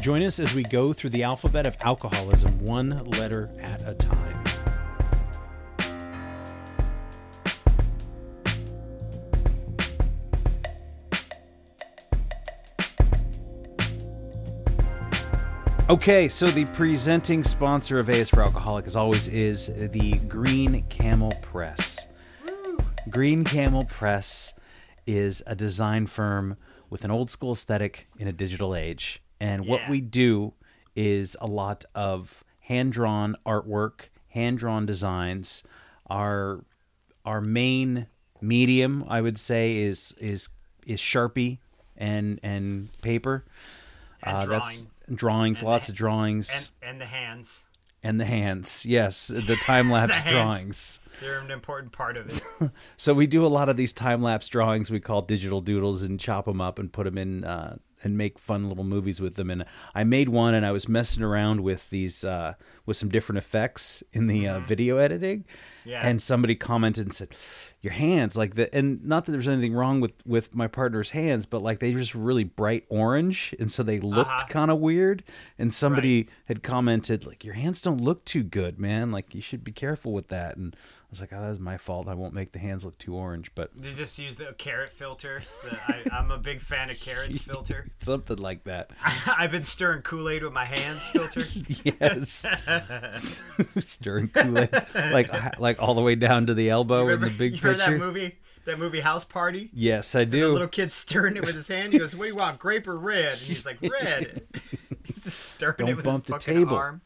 Join us as we go through the alphabet of alcoholism one letter at a time. Okay, so the presenting sponsor of A is for Alcoholic, as always, is the Green Camel Press. Green Camel Press is a design firm with an old school aesthetic in a digital age. And what we do is a lot of hand drawn artwork, hand drawn designs. Our our main medium, I would say, is is is Sharpie and and paper. And Uh, drawing. That's drawings, And lots the- of drawings, And, and the hands. and the hands. Yes, the time lapse The drawings. They're an important part of it. So we do a lot of these time lapse drawings we call digital doodles and chop them up and put them in uh, and make fun little movies with them. And I made one and I was messing around with these uh, with some different effects in the uh, video editing. Yeah. And somebody commented and said, "Your hands like the and not that there's anything wrong with with my partner's hands, but like they just really bright orange, and so they looked Uh-huh. kind of weird. And somebody had commented like, "Your hands don't look too good, man. Like you should be careful with that." And was like, "Oh, that's my fault. I won't make the hands look too orange." But They just use the carrot filter. The, I, I'm a big fan of carrots filter. something like that. I've been stirring Kool Aid with my hands filter. yes, stirring Kool Aid like like all the way down to the elbow remember, in the big you remember that movie? That movie House Party? Yes, I The do. little kid stirring it with his hand. He goes, "What do you want, grape or red?" And he's like, "Red." he's just stirring Don't it with bump his the fucking table. arm.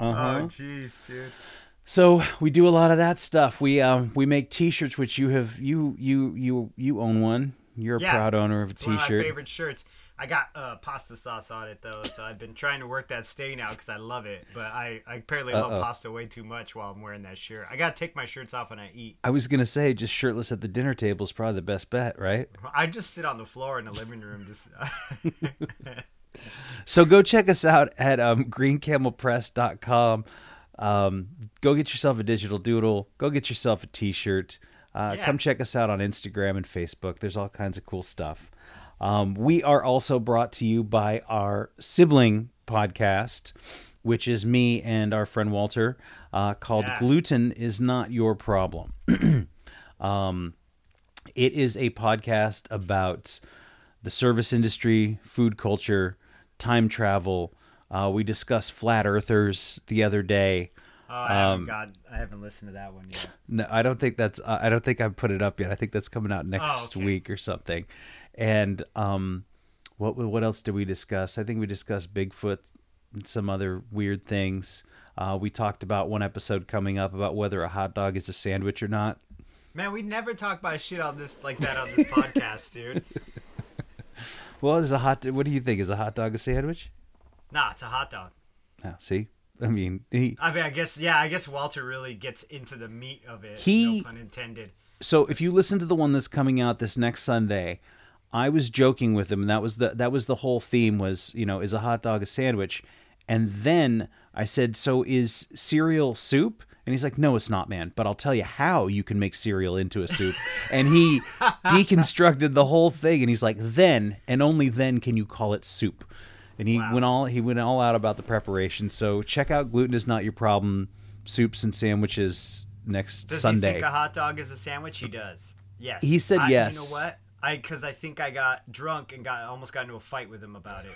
Uh-huh. Oh, jeez, dude. So we do a lot of that stuff. We um we make T-shirts, which you have you you you you own one. You're a Yeah, proud owner of a It's one of my T-shirt. favorite shirts. I got uh, pasta sauce on it though, so I've been trying to work that stain out because I love it. But I, I apparently Uh-oh. love pasta way too much while I'm wearing that shirt. I gotta take my shirts off when I eat. I was gonna say just shirtless at the dinner table is probably the best bet, right? I just sit on the floor in the living room, just. So go check us out at um, greencamelpress.com. Um, go get yourself a digital doodle. Go get yourself a T-shirt. Uh, Yeah. Come check us out on Instagram and Facebook. There's all kinds of cool stuff. Um, we are also brought to you by our sibling podcast, which is me and our friend Walter, uh, called Yeah. "Gluten Is Not Your Problem." um, it is a podcast about the service industry, food culture, time travel. Uh, we discussed flat earthers the other day. Oh, I haven't Um, got. I haven't listened to that one yet. No, I don't think that's. Uh, I don't think I've put it up yet. I think that's coming out next Oh, okay. week or something. And um, what what else did we discuss? I think we discussed Bigfoot and some other weird things. Uh, we talked about one episode coming up about whether a hot dog is a sandwich or not. Man, we never talk about shit on this like that on this podcast, dude. Well, is a hot. What do you think? Is a hot dog a sandwich? Nah, it's a hot dog. Oh, see, I mean, he, I mean, I guess yeah. I guess Walter really gets into the meat of it. He- no pun intended. so if you listen to the one that's coming out this next Sunday, I was joking with him, and that was the that was the whole theme was you know is a hot dog a sandwich, and then I said so is cereal soup, and he's like no it's not man, but I'll tell you how you can make cereal into a soup, and he deconstructed the whole thing, and he's like then and only then can you call it soup. And he Wow. went all he went all out about the preparation. So check out gluten is not your problem. Soups and sandwiches next Does Sunday. he think a hot dog is a sandwich? He does. Yes. He said I- yes. You know what? I because I think I got drunk and got almost got into a fight with him about it.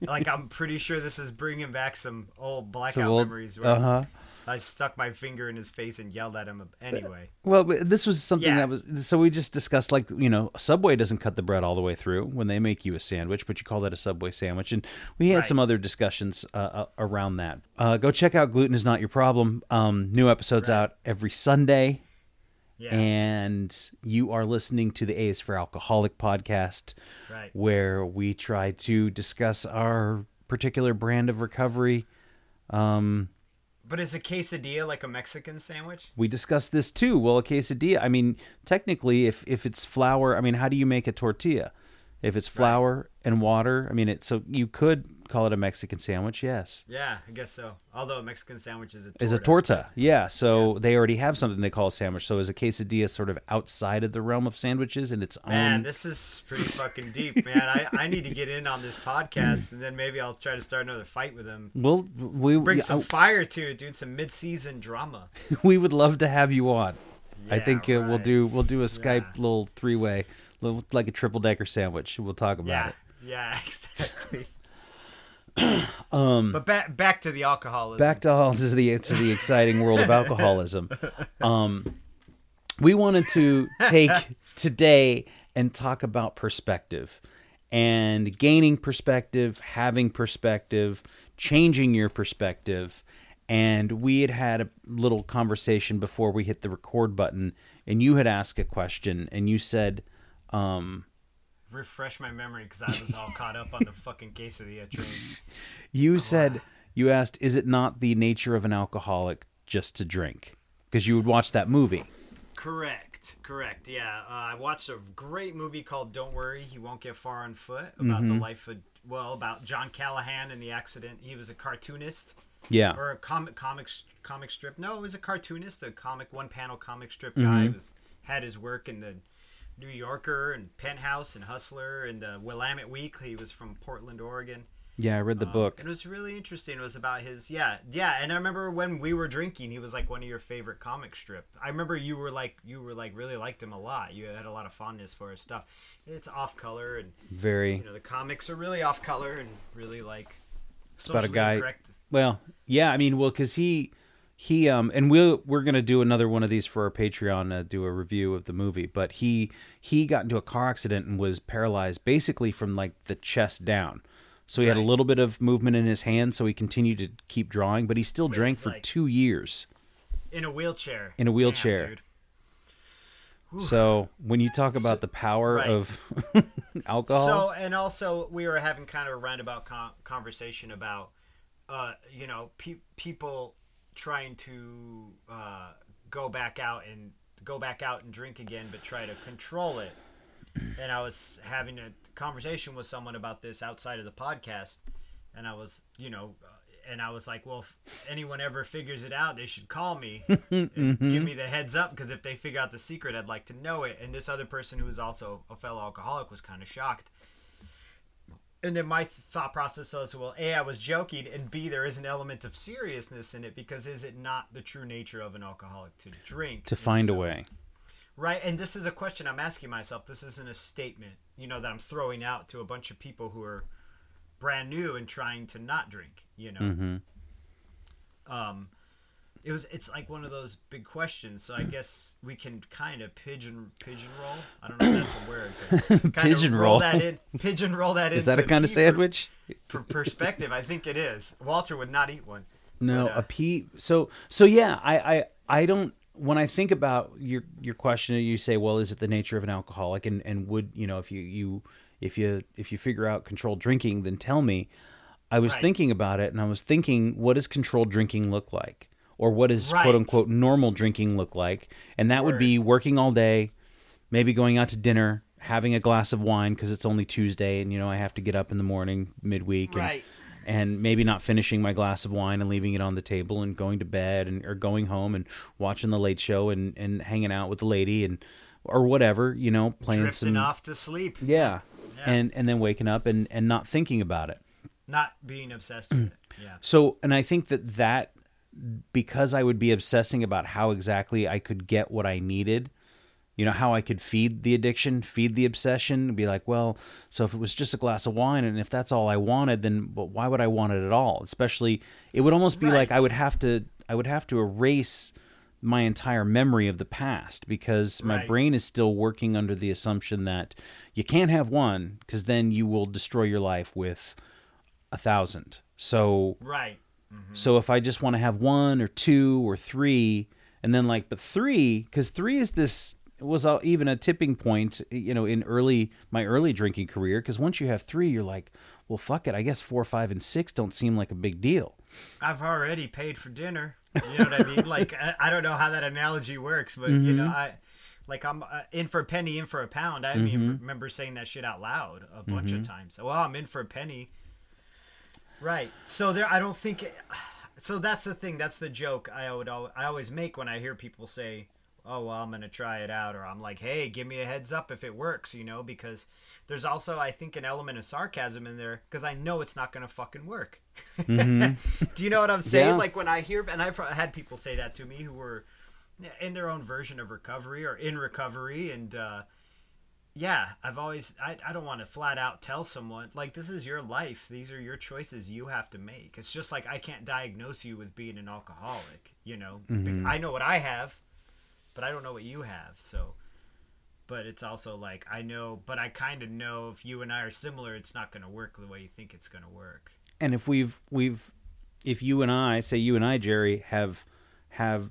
like I'm pretty sure this is bringing back some old blackout memories. Where uh-huh. I stuck my finger in his face and yelled at him anyway. Well, this was something Yeah. that was so we just discussed like you know Subway doesn't cut the bread all the way through when they make you a sandwich, but you call that a Subway sandwich, and we had Right. some other discussions uh, uh, around that. Uh, go check out Gluten is Not Your Problem. Um, new episodes Right. out every Sunday, Yeah. and you are listening to the A's for Alcoholic podcast, Right. where we try to discuss our particular brand of recovery. Um, But is a quesadilla like a Mexican sandwich? we discussed this too. Well, a quesadilla. I mean, technically, if if it's flour, I mean, how do you make a tortilla? If it's flour and water, I mean, it. So you could call it a Mexican sandwich. Yes, Yeah, I guess so. Although a Mexican sandwich is a torta. is a torta. Yeah. So they already have something they call a sandwich. So is a quesadilla sort of outside of the realm of sandwiches and its Man, own? Man, this is pretty fucking deep, man. I, I need to get in on this podcast, and then maybe I'll try to start another fight with him. Well, we Bring yeah, some fire to it, dude. Some mid-season drama. we would love to have you on. I Yeah, think uh, we'll do we'll do a Skype Yeah. little three way, like a triple decker sandwich. We'll talk about Yeah, it. yeah, exactly. um, but back back to the alcoholism. back to all to the to the exciting world of alcoholism. Um, we wanted to take today and talk about perspective and gaining perspective, having perspective, changing your perspective. And we had had a little conversation before we hit the record button, and you had asked a question, and you said, um, refresh my memory because I was all caught up on the fucking quesadilla train. You said you asked, "Is it not the nature of an alcoholic just to drink?" Because you would watch that movie. Correct, correct. Yeah, uh, I watched a great movie called "Don't Worry, He Won't Get Far on Foot" about the life of well, about John Callahan and the accident. He was a cartoonist Yeah, or a comic comic comic strip. No, it was a cartoonist, a comic one panel comic strip guy. Was had his work in the New Yorker and Penthouse and Hustler and the Willamette Week. He was from Portland, Oregon. yeah, I read the um, book. It was really interesting. It was about his yeah, yeah. And I remember when we were drinking, he was like one of your favorite comic strip. I remember you were like you were like really liked him a lot. You had a lot of fondness for his stuff. It's off color and Very you know the comics are really off color and really like about a guy. correct. Well, yeah, I mean, well, because he he um and we'll we're gonna do another one of these for our Patreon, uh, do a review of the movie. But he he got into a car accident and was paralyzed basically from like the chest down. So he had a little bit of movement in his hand, so he continued to keep drawing, but he still drank for like- two years. in a wheelchair. In a wheelchair. dude. So when you talk about the power right. of alcohol, So and also we were having kind of a roundabout con- conversation about, uh, you know, pe- people trying to uh, go back out and go back out and drink again, but try to control it. And I was having a conversation with someone about this outside of the podcast, and I was, you know, uh, and I was like, well, if anyone ever figures it out, they should call me and give me the heads up because if they figure out the secret, I'd like to know it. And this other person who was also a fellow alcoholic was kind of shocked. And then my thought process was, well, A, I was joking, and B, there is an element of seriousness in it because is it not the true nature of an alcoholic to drink? to find a way. Right, and this is a question I'm asking myself. This isn't a statement, you know, that I'm throwing out to a bunch of people who are brand new and trying to not drink, you know. hmm Um it was it's like one of those big questions. So I guess we can kind of pigeon pigeonroll. I don't know if that's a word. But kind of Pigeonroll. roll that in. Pigeonroll that in. Is that a kind of sandwich? For perspective, I think it is. Walter would not eat one. No, But, uh, a pea. So so yeah, I I I don't. When I think about your your question, you say, well, is it the nature of an alcoholic? And and would you know if you you if you if you figure out controlled drinking, then tell me. I was Right. thinking about it, and I was thinking, what does controlled drinking look like, or what does Right. quote unquote normal drinking look like? And that would be working all day, maybe going out to dinner, having a glass of wine because it's only Tuesday, and you know I have to get up in the morning midweek, and Right. and maybe not finishing my glass of wine and leaving it on the table and going to bed and or going home and watching the late show and and hanging out with the lady and or whatever you know playing Drifting some off to sleep. yeah. Yeah. and and then waking up and and not thinking about it Not being obsessed with it. Yeah. so and i think that that because i would be obsessing about how exactly i could get what i needed you know how i could feed the addiction feed the obsession be like well so if it was just a glass of wine and if that's all i wanted then but why would i want it at all especially it would almost be like i would have to I would have to erase my entire memory of the past because my Right. brain is still working under the assumption that you can't have one because then you will destroy your life with a thousand. So Right. So if I just want to have one or two or three, and then like, but three, because three is this was even a tipping point, you know, in early my early drinking career. Because once you have three, you're like, well, fuck it. I guess four, five, and six don't seem like a big deal. I've already paid for dinner. You know what I mean? Like I, I don't know how that analogy works, but you Mm-hmm. know, I like I'm uh, in for a penny, in for a pound. I Mm-hmm. mean, remember saying that shit out loud a bunch of times. Well, I'm in for a penny. Right. So there, I don't think. So that's the thing. That's the joke I would al- I always make when I hear people say, "Oh, well, I'm gonna try it out," or I'm like, "Hey, give me a heads up if it works," you know, because there's also I think an element of sarcasm in there because I know it's not gonna fucking work. Do you know what I'm saying? Yeah. Like when I hear, and I've had people say that to me who were in their own version of recovery or in recovery, and uh, yeah, I've always I, I don't want to flat out tell someone like this is your life. These are your choices you have to make. It's just like I can't diagnose you with being an alcoholic. You know, mm-hmm. I know what I have, but I don't know what you have. So, but it's also like I know, but I kind of know if you and I are similar, it's not going to work the way you think it's going to work. And if we've we've if you and I say you and I, Jerry, have have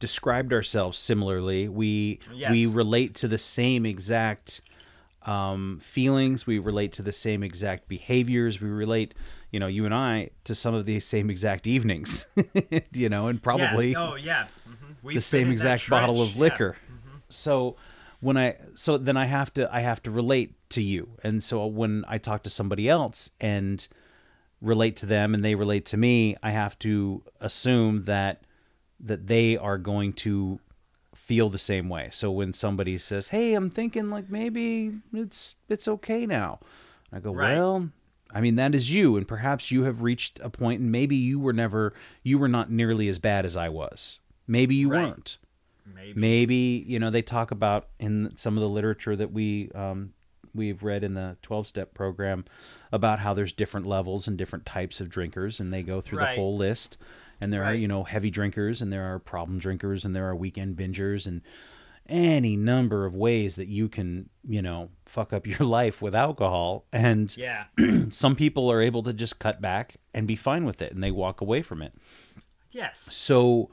described ourselves similarly, we Yes. we relate to the same exact um, feelings. We relate to the same exact behaviors. We relate, you know, you and I to some of the same exact evenings, you know, and probably Yeah. Oh yeah. hmm the same exact bottle of Yeah. liquor. So when I so then I have to I have to relate to you. And so when I talk to somebody else and relate to them and they relate to me, I have to assume that that they are going to feel the same way. So when somebody says, "Hey, I'm thinking like maybe it's it's okay now." I go, Right. "Well, I mean that is you and perhaps you have reached a point and maybe you were never you were not nearly as bad as I was. Maybe you Right. weren't." Maybe. maybe you know they talk about in some of the literature that we um, we've read in the 12 step program about how there's different levels and different types of drinkers and they go through Right. the whole list and there are you know heavy drinkers and there are problem drinkers and there are weekend bingers and any number of ways that you can you know fuck up your life with alcohol and Yeah. some people are able to just cut back and be fine with it and they walk away from it Yes. so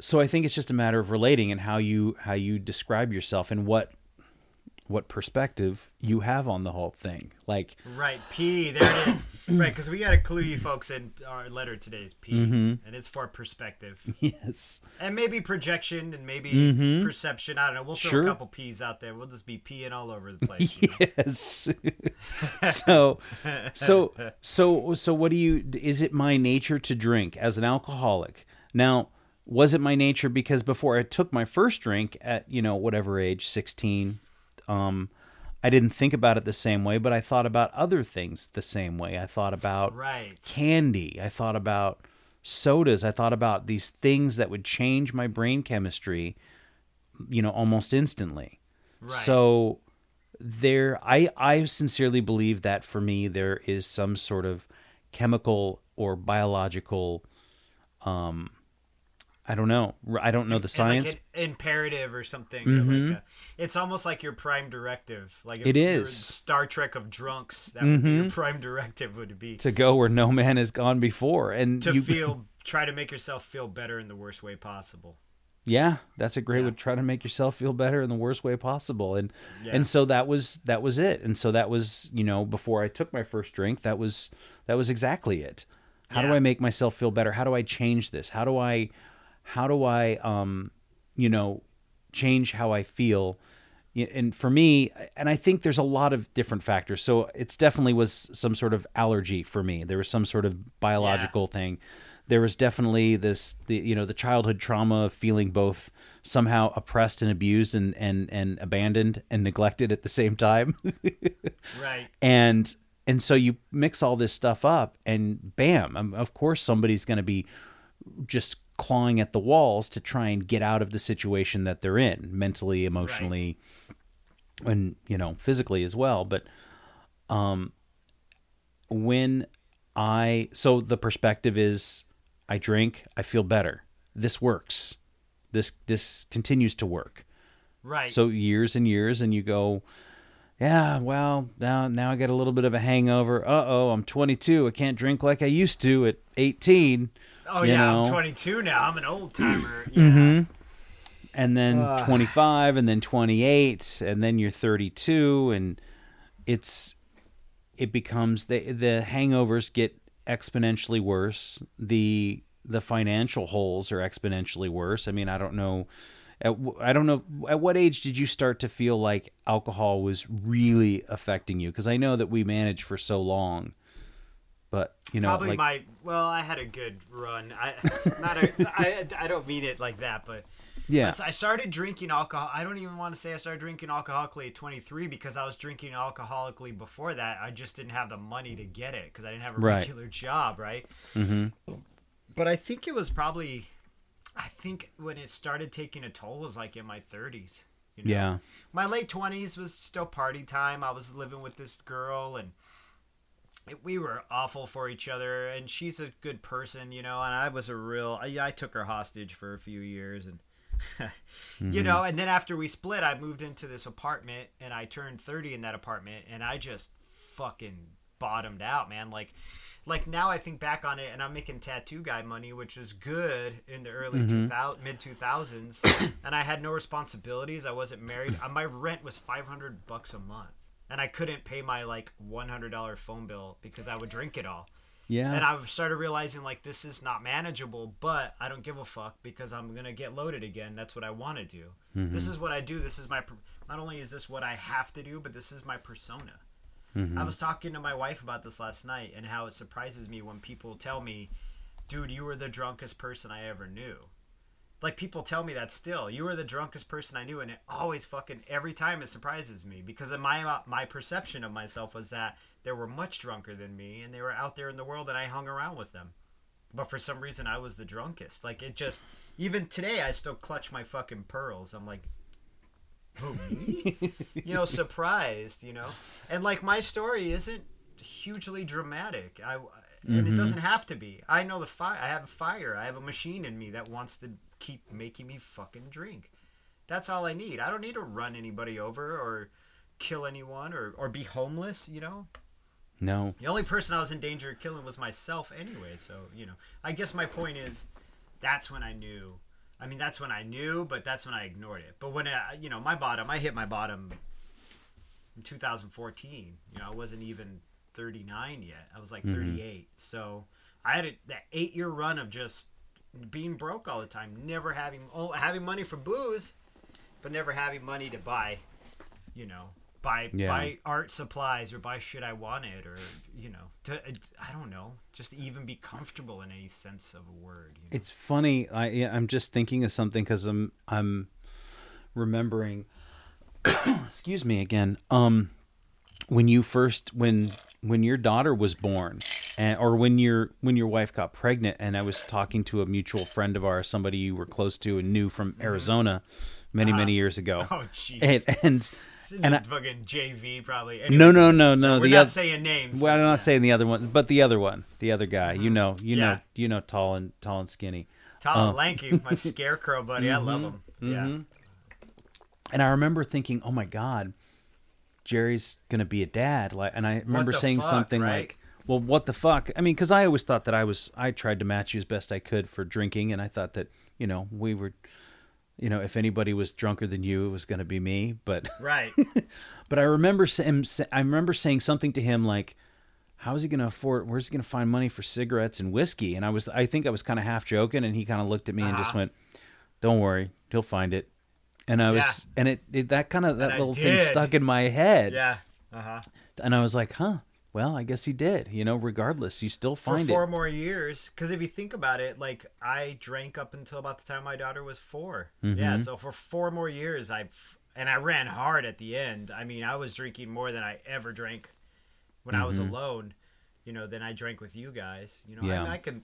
so i think it's just a matter of relating and how you how you describe yourself and what what perspective you have on the whole thing like Right. P. There it is. right. Because we got to clue you folks in. Our letter today is P, Mm-hmm. and it's for perspective yes and maybe projection and maybe perception. I don't know. We'll throw Mm-hmm. Sure. a couple P's out there. We'll just be peeing all over the place. yes so so so so what do you is it my nature to drink as an alcoholic now was it my nature because before i took my first drink at you know whatever age 16 um i didn't think about it the same way but i thought about other things the same way i thought about right. candy. I thought about sodas. I thought about these things that would change my brain chemistry, you know, almost instantly. Right. So there I I sincerely believe that for me there is some sort of chemical or biological um I don't know. I don't know the science. like imperative or something. or like mm-hmm. a, it's almost like your prime directive. Like if It you're. Star Trek of drunks. That would be your mm-hmm. prime directive. Would be to go where no man has gone before and to you feel, try to make yourself feel better in the worst way possible. Yeah, that's a great Yeah. way. Try to make yourself feel better in the worst way possible, and Yeah. and so that was that was it. And so that was you know before I took my first drink, that was that was exactly it. How do I make myself feel better? How do I change this? How do I how do I um you know change how I feel? And for me, and I think there's a lot of different factors. So it's definitely was some sort of allergy for me. There was some sort of biological thing there was definitely this the you know the childhood trauma of feeling both somehow oppressed and abused and and and abandoned and neglected at the same time Right. and and so you mix all this stuff up and bam um, of course somebody's going to be just clawing at the walls to try and get out of the situation that they're in mentally emotionally and you know physically as well but um when i so the perspective is I drink, I feel better. This works. This this continues to work. Right. So years and years, and you go, yeah, well, now now I got a little bit of a hangover. Uh oh, I'm 22. I can't drink like I used to at 18. Oh yeah, know. I'm 22 now. I'm an old timer. Yeah. Mm-hmm. And then Ugh. 25, and then 28, and then you're 32, and it's it becomes the the hangovers get exponentially worse. The the financial holes are exponentially worse. I mean, I don't know. At, I don't know at what age did you start to feel like alcohol was really affecting you? Because I know that we managed for so long, but you know, Probably like, my well, I had a good run. I not a, I, I don't mean it like that, but yeah, I started drinking alcohol. I don't even want to say I started drinking alcoholically at 23 because I was drinking alcoholically before that. I just didn't have the money to get it because I didn't have a Right. regular job, right? hmm But I think it was probably, I think when it started taking a toll was like in my 30s. You know? yeah, My late 20s was still party time. I was living with this girl and we were awful for each other and she's a good person, you know, and I was a real I, I took her hostage for a few years and you know, and then after we split, I moved into this apartment and I turned 30 in that apartment and I just fucking bottomed out, man. Like like now I think back on it and I'm making tattoo guy money, which is good in the early 2000 mid 2000s, and I had no responsibilities. I wasn't married. Uh, My rent was 500 bucks a month. And I couldn't pay my like $100 phone bill because I would drink it all. yeah. And I started realizing like this is not manageable, but I don't give a fuck because I'm gonna get loaded again. That's what I want to do. Mm-hmm. This is what I do. This is my. Not only is this what I have to do, but this is my persona. Mm-hmm. I was talking to my wife about this last night and how it surprises me when people tell me, "Dude, you were the drunkest person I ever knew." Like people tell me that still. You were the drunkest person I knew, and it always fucking every time it surprises me because of my uh, my perception of myself was that they were much drunker than me and they were out there in the world and I hung around with them. But for some reason I was the drunkest. Like it just even today I still clutch my fucking pearls. I'm like who me? you know, surprised, you know. And like my story isn't hugely dramatic. I and it mm-hmm. doesn't have to be. I know the fire. I have a fire. I have a machine in me that wants to keep making me fucking drink. That's all I need. I don't need to run anybody over or kill anyone or, or be homeless, you know? no. The only person I was in danger of killing was myself anyway. So, you know, I guess my point is that's when I knew. I mean, that's when I knew, but that's when I ignored it. But when, I, you know, my bottom, I hit my bottom in 2014. You know, I wasn't even 39 yet. I was like mm-hmm. 38. So I had a, that eight year run of just being broke all the time, never having, oh, having money for booze, but never having money to buy, you know, buy Yeah. buy art supplies or buy shit I wanted or you know, to I don't know, just even be comfortable in any sense of a word. You know? It's funny. I I'm just thinking of something because I'm I'm remembering. excuse me again. Um, when you first when when your daughter was born, and, or when your when your wife got pregnant, and I was talking to a mutual friend of ours, somebody you were close to and knew from Arizona, many many years ago. Mm-hmm. oh jeez. and and, and and I, fucking JV probably. no no no no We're the not other. saying names. Well, I'm not yeah. saying the other one, but the other one, the other guy. You know, you know, you know, tall and tall and skinny. Tall, uh, lanky, my scarecrow buddy. I love him. Yeah. mhm. And I remember thinking, "Oh my God, Jerry's gonna be a dad." Like, and I remember saying fuck, something right? like, "Well, what the fuck?" I mean, because I always thought that I was, I tried to match you as best I could for drinking, and I thought that you know we were, you know, if anybody was drunker than you, it was gonna be me. But, Right. but I remember him. I remember saying something to him like. How is he going to afford? Where's he going to find money for cigarettes and whiskey? And I was, I think I was kind of half joking, and he kind of looked at me and just Uh-huh. went, "Don't worry, he'll find it." And I was, and it, it that kind of that I little thing stuck in my head, yeah. Uh huh. and I was like, "Huh? Well, I guess he did." You know, regardless, you still For find four it. more years, because if you think about it, like I drank up until about the time my daughter was 4 Mm-hmm. Yeah. So for four more years, I and I ran hard at the end. I mean, I was drinking more than I ever drank when I was alone. You know, than I drank with you guys. You know, I, Mm-hmm. Mean, I could,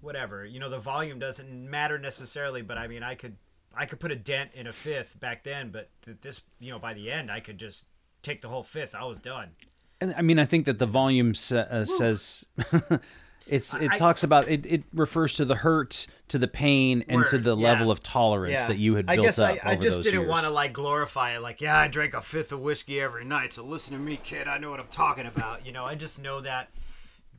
whatever. You know, the volume doesn't matter necessarily, but I mean, I could, I could put a dent in a fifth back then, but this, you know, by the end, I could just take the whole fifth. I was done. And I mean, I think that the volume sa- uh, says It's it I- talks about it. It refers to the hurt, to the pain, and to the yeah. level of tolerance that you had I built guess up I, I just didn't want to like glorify it. Like, yeah, I drank a fifth of whiskey every night, so listen to me, kid. I know what I'm talking about. You know, I just know that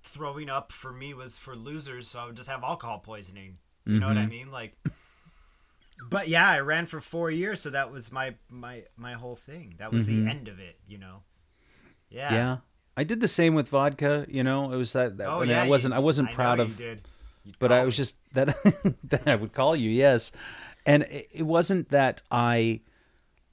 throwing up for me was for losers, so I would just have alcohol poisoning. You know what Mm-hmm. I mean? Like, but yeah, I ran for four years, so that was my my my whole thing. That was the end of it. You know? Yeah. Mm-hmm. Yeah, I did the same with vodka. You know, it was that. that Oh I, mean, yeah. I wasn't. you- I wasn't know proud you of. did. You'd but I was me. just that that I would call you, yes. And it, it wasn't that I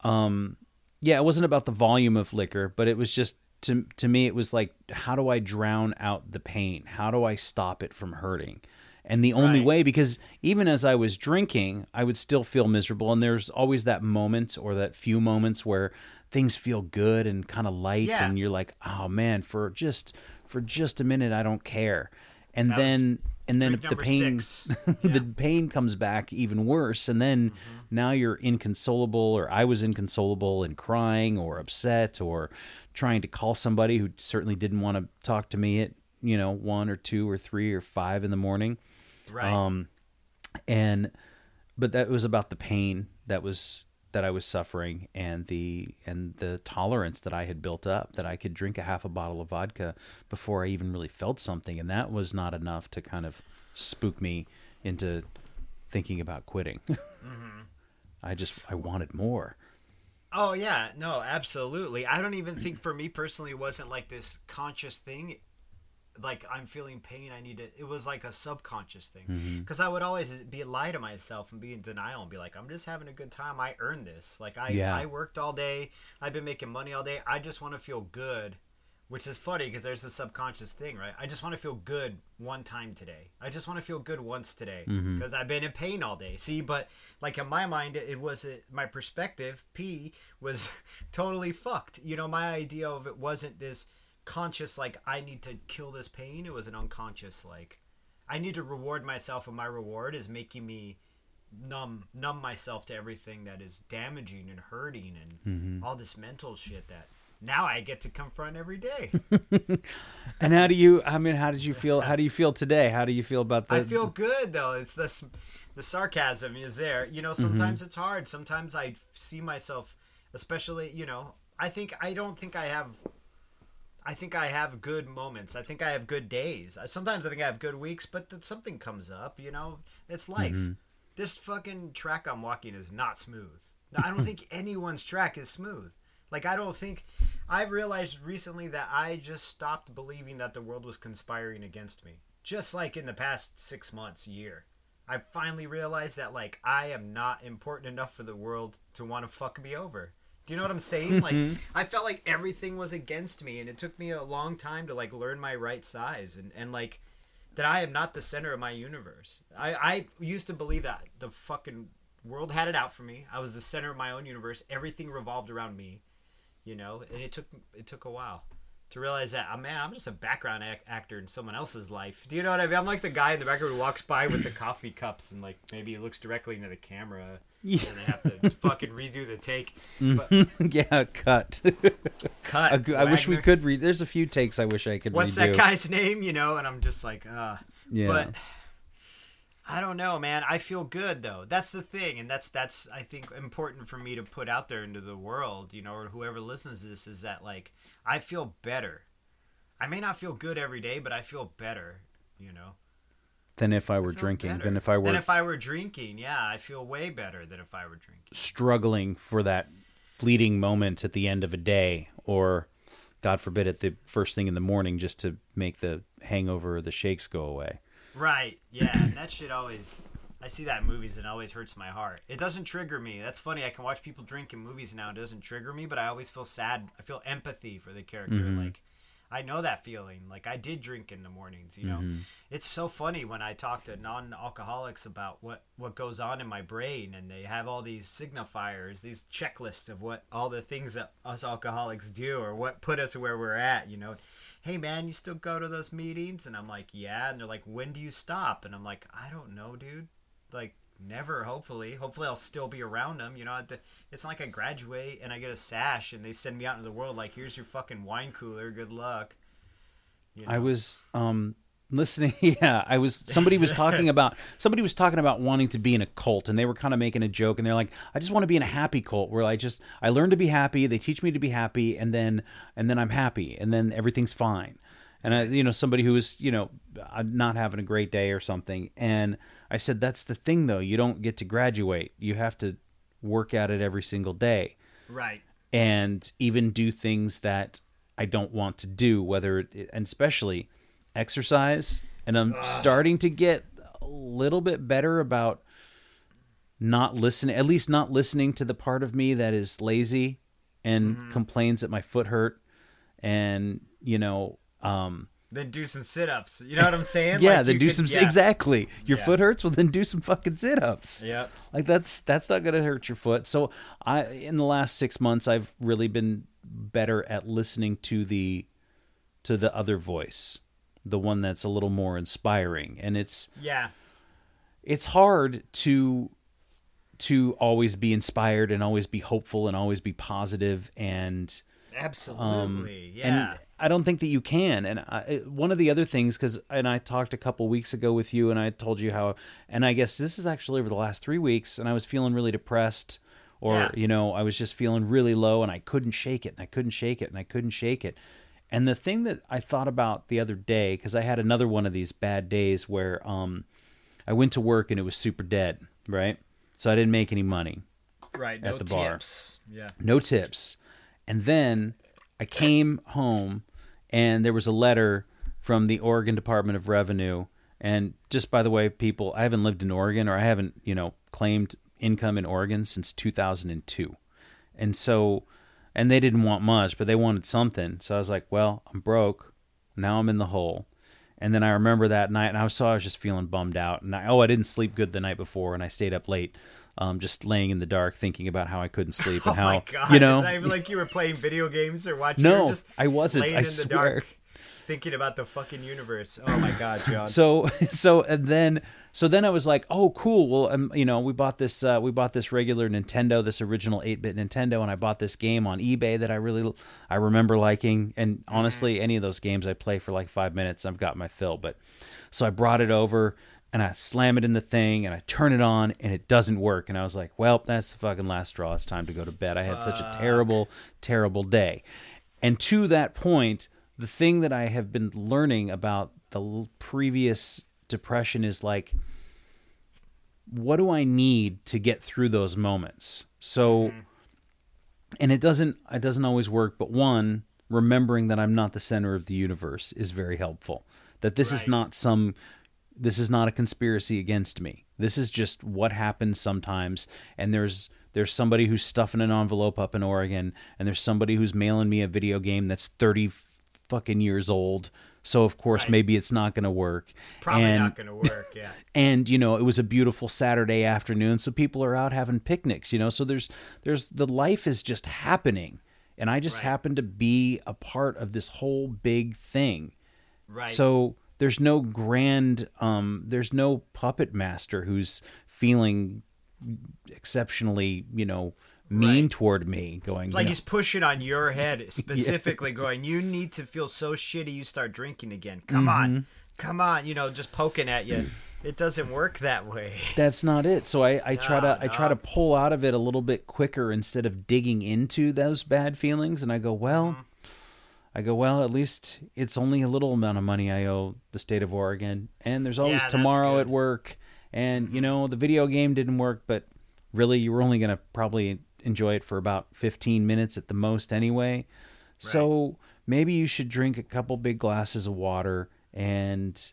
um yeah, it wasn't about the volume of liquor, but it was just to to me it was like how do I drown out the pain? How do I stop it from hurting? And the only Right. way because even as I was drinking, I would still feel miserable and there's always that moment or that few moments where things feel good and kind of light Yeah. and you're like, "Oh man, for just for just a minute I don't care." And That then and then the pain six. the pain comes back even worse and then Mm-hmm. now you're inconsolable or i was inconsolable and crying or upset or trying to call somebody who certainly didn't want to talk to me at you know one or two or three or five in the morning right. um and but that was about the pain that was that I was suffering and the and the tolerance that I had built up that I could drink a half a bottle of vodka before I even really felt something and that was not enough to kind of spook me into thinking about quitting. I just I wanted more. Oh yeah, no, absolutely. I don't even think for me personally it wasn't like this conscious thing. Like I'm feeling pain, I need to. It was like a subconscious thing Mm-hmm. because I would always be a lie to myself and be in denial and be like, I'm just having a good time. I earned this. Like I, Yeah. I worked all day. I've been making money all day. I just want to feel good. Which is funny because there's this subconscious thing, right? I just want to feel good one time today. I just want to feel good once today Mm-hmm. because I've been in pain all day. See, but like in my mind, it was my perspective. P was totally fucked. You know, my idea of it wasn't this conscious like I need to kill this pain. It was an unconscious like I need to reward myself, and my reward is making me numb numb myself to everything that is damaging and hurting and all this mental shit that now I get to confront every day. And how do you I mean how did you feel how do you feel today? How do you feel about that? I feel good though. It's this the sarcasm is there. You know, sometimes Mm-hmm. it's hard. Sometimes I see myself, especially you know. I think I don't think I have. I think I have good moments. I think I have good days. Sometimes I think I have good weeks, but then something comes up. You know, it's life. Mm-hmm. This fucking track I'm walking is not smooth. I don't think anyone's track is smooth. Like I don't think I've realized recently that I just stopped believing that the world was conspiring against me. Just like in the past 6 months, year. I finally realized that like I am not important enough for the world to want to fuck me over. Do you know what I'm saying? Like mm-hmm. I felt like everything was against me and it took me a long time to like learn my right size and and like that I am not the center of my universe. I I used to believe that the fucking world had it out for me. I was the center of my own universe. Everything revolved around me you know and it took it took a while to realize that oh, man i'm just a background ac- actor in someone else's life do you know what i mean i'm like the guy in the background who walks by with the coffee cups and like maybe he looks directly into the camera Yeah. and they have to fucking redo the take but yeah, cut. cut I wish we could read. There's a few takes I wish I could what's redo. that guy's name you know and i'm just like uh Yeah. but I don't know, man. I feel good though. That's the thing, and that's that's I think important for me to put out there into the world, you know, or whoever listens to this is that like I feel better. I may not feel good every day, but I feel better, you know. than if I were I drinking. better. Than if I were Than if I were drinking. Yeah, I feel way better than if I were drinking. struggling for that fleeting moment at the end of a day or god forbid at the first thing in the morning just to make the hangover or the shakes go away Right. Yeah, and that shit always I see that in movies and it always hurts my heart. It doesn't trigger me. That's funny. I can watch people drink in movies now. It doesn't trigger me, but I always feel sad. I feel empathy for the character. Mm-hmm. Like I know that feeling. Like I did drink in the mornings, you know. Mm-hmm. It's so funny when I talk to non-alcoholics about what what goes on in my brain and they have all these signifiers, these checklists of what all the things that us alcoholics do or what put us where we're at, you know. Hey man, you still go to those meetings? And I'm like, "Yeah." And they're like, "When do you stop?" And I'm like, "I don't know, dude." Like never hopefully. Hopefully i'll still be around them you know? It's not like i graduate and i get a sash and they send me out into the world like here's your fucking wine cooler. Good luck. You i was um listening yeah i was somebody was talking about somebody was talking about wanting to be in a cult and they were kind of making a joke and they're like i just want to be in a happy cult where i just i learn to be happy they teach me to be happy and then and then i'm happy and then everything's fine. And i you know somebody who was you know uh, not having a great day or something and i said that's the thing though you don't get to graduate you have to work at it every single day Right. and even do things that I don't want to do, whether it, and especially exercise. And I'm starting to get a little bit better about not listening, at least not listening to the part of me that is lazy and Mm-hmm. complains that my foot hurt. And, you know, um, Then do some sit-ups. You know what I'm saying? yeah, Like, then do could- some, yeah. exactly. Your Yeah. foot hurts. Well, then do some fucking sit ups. Yeah. Like that's that's not going to hurt your foot. So I in the last 6 months I've really been better at listening to the to the other voice, the one that's a little more inspiring. And it's Yeah. it's hard to to always be inspired and always be hopeful and always be positive and Absolutely. yeah. Um, and I don't think that you can. And I, one of the other things, because and I talked a couple weeks ago with you, and I told you how, and I guess this is actually over the last three weeks, and I was feeling really depressed, or Yeah. you know, I was just feeling really low, and I couldn't shake it, and I couldn't shake it, and I couldn't shake it. And the thing that I thought about the other day, because I had another one of these bad days where um, I went to work and it was super dead, right? So I didn't make any money right. at no the bar. tips. Yeah. no tips. And then I came home and there was a letter from the Oregon Department of Revenue. And just by the way, people, I haven't lived in Oregon or I haven't, you know, claimed income in Oregon since 2002. And so, and they didn't want much, but they wanted something. So I was like, well, I'm broke. Now I'm in the hole. And then I remember that night, and I was so I was just feeling bummed out. And I, oh, I didn't sleep good the night before, and I stayed up late, um, just laying in the dark, thinking about how I couldn't sleep and Oh how my god! you know. It's not even like you were playing video games or watching. No, just I wasn't, Laying I in the swear. dark, thinking about the fucking universe. Oh my god, John. so so and then so then I was like, oh cool. Well, um, you know, we bought this uh, we bought this regular Nintendo, this original eight bit Nintendo, and I bought this game on eBay that I really I remember liking. And honestly, any of those games I play for like five minutes, I've got my fill. But so I brought it over. And I slam it in the thing and I turn it on and it doesn't work. And I was like, well, that's the fucking last straw. It's time to go to bed. I had such a terrible, terrible day. And to that point, the thing that I have been learning about the previous depression is like, what do I need to get through those moments? So, mm-hmm. and it doesn't, it doesn't always work. But one, remembering that I'm not the center of the universe is very helpful. That this is not some, this is not a conspiracy against me. This is just what happens sometimes. And there's, there's somebody who's stuffing an envelope up in Oregon, and there's somebody who's mailing me a video game that's 30 fucking years old. So of course Right. maybe it's not going to work. Probably and, not going to work. Yeah. and you know it was a beautiful Saturday afternoon, so people are out having picnics. You know, so there's there's the life is just happening, and I just Right. happen to be a part of this whole big thing. Right. So there's no grand, um, there's no puppet master who's feeling exceptionally, you know, mean Right. toward me. Going you like know, he's pushing on your head specifically, going, "You need to feel so shitty. You start drinking again. Come Mm-hmm. on, come on." You know, just poking at you. It doesn't work that way. that's not it. So I, I try No, to I try to pull out of it a little bit quicker instead of digging into those bad feelings. And I go, well, Mm-hmm. I go, well, at least it's only a little amount of money I owe the state of Oregon, and there's always Yeah, tomorrow at work. And Mm-hmm. you know the video game didn't work, but really you were only gonna probably enjoy it for about 15 minutes at the most anyway. So maybe you should drink a couple big glasses of water and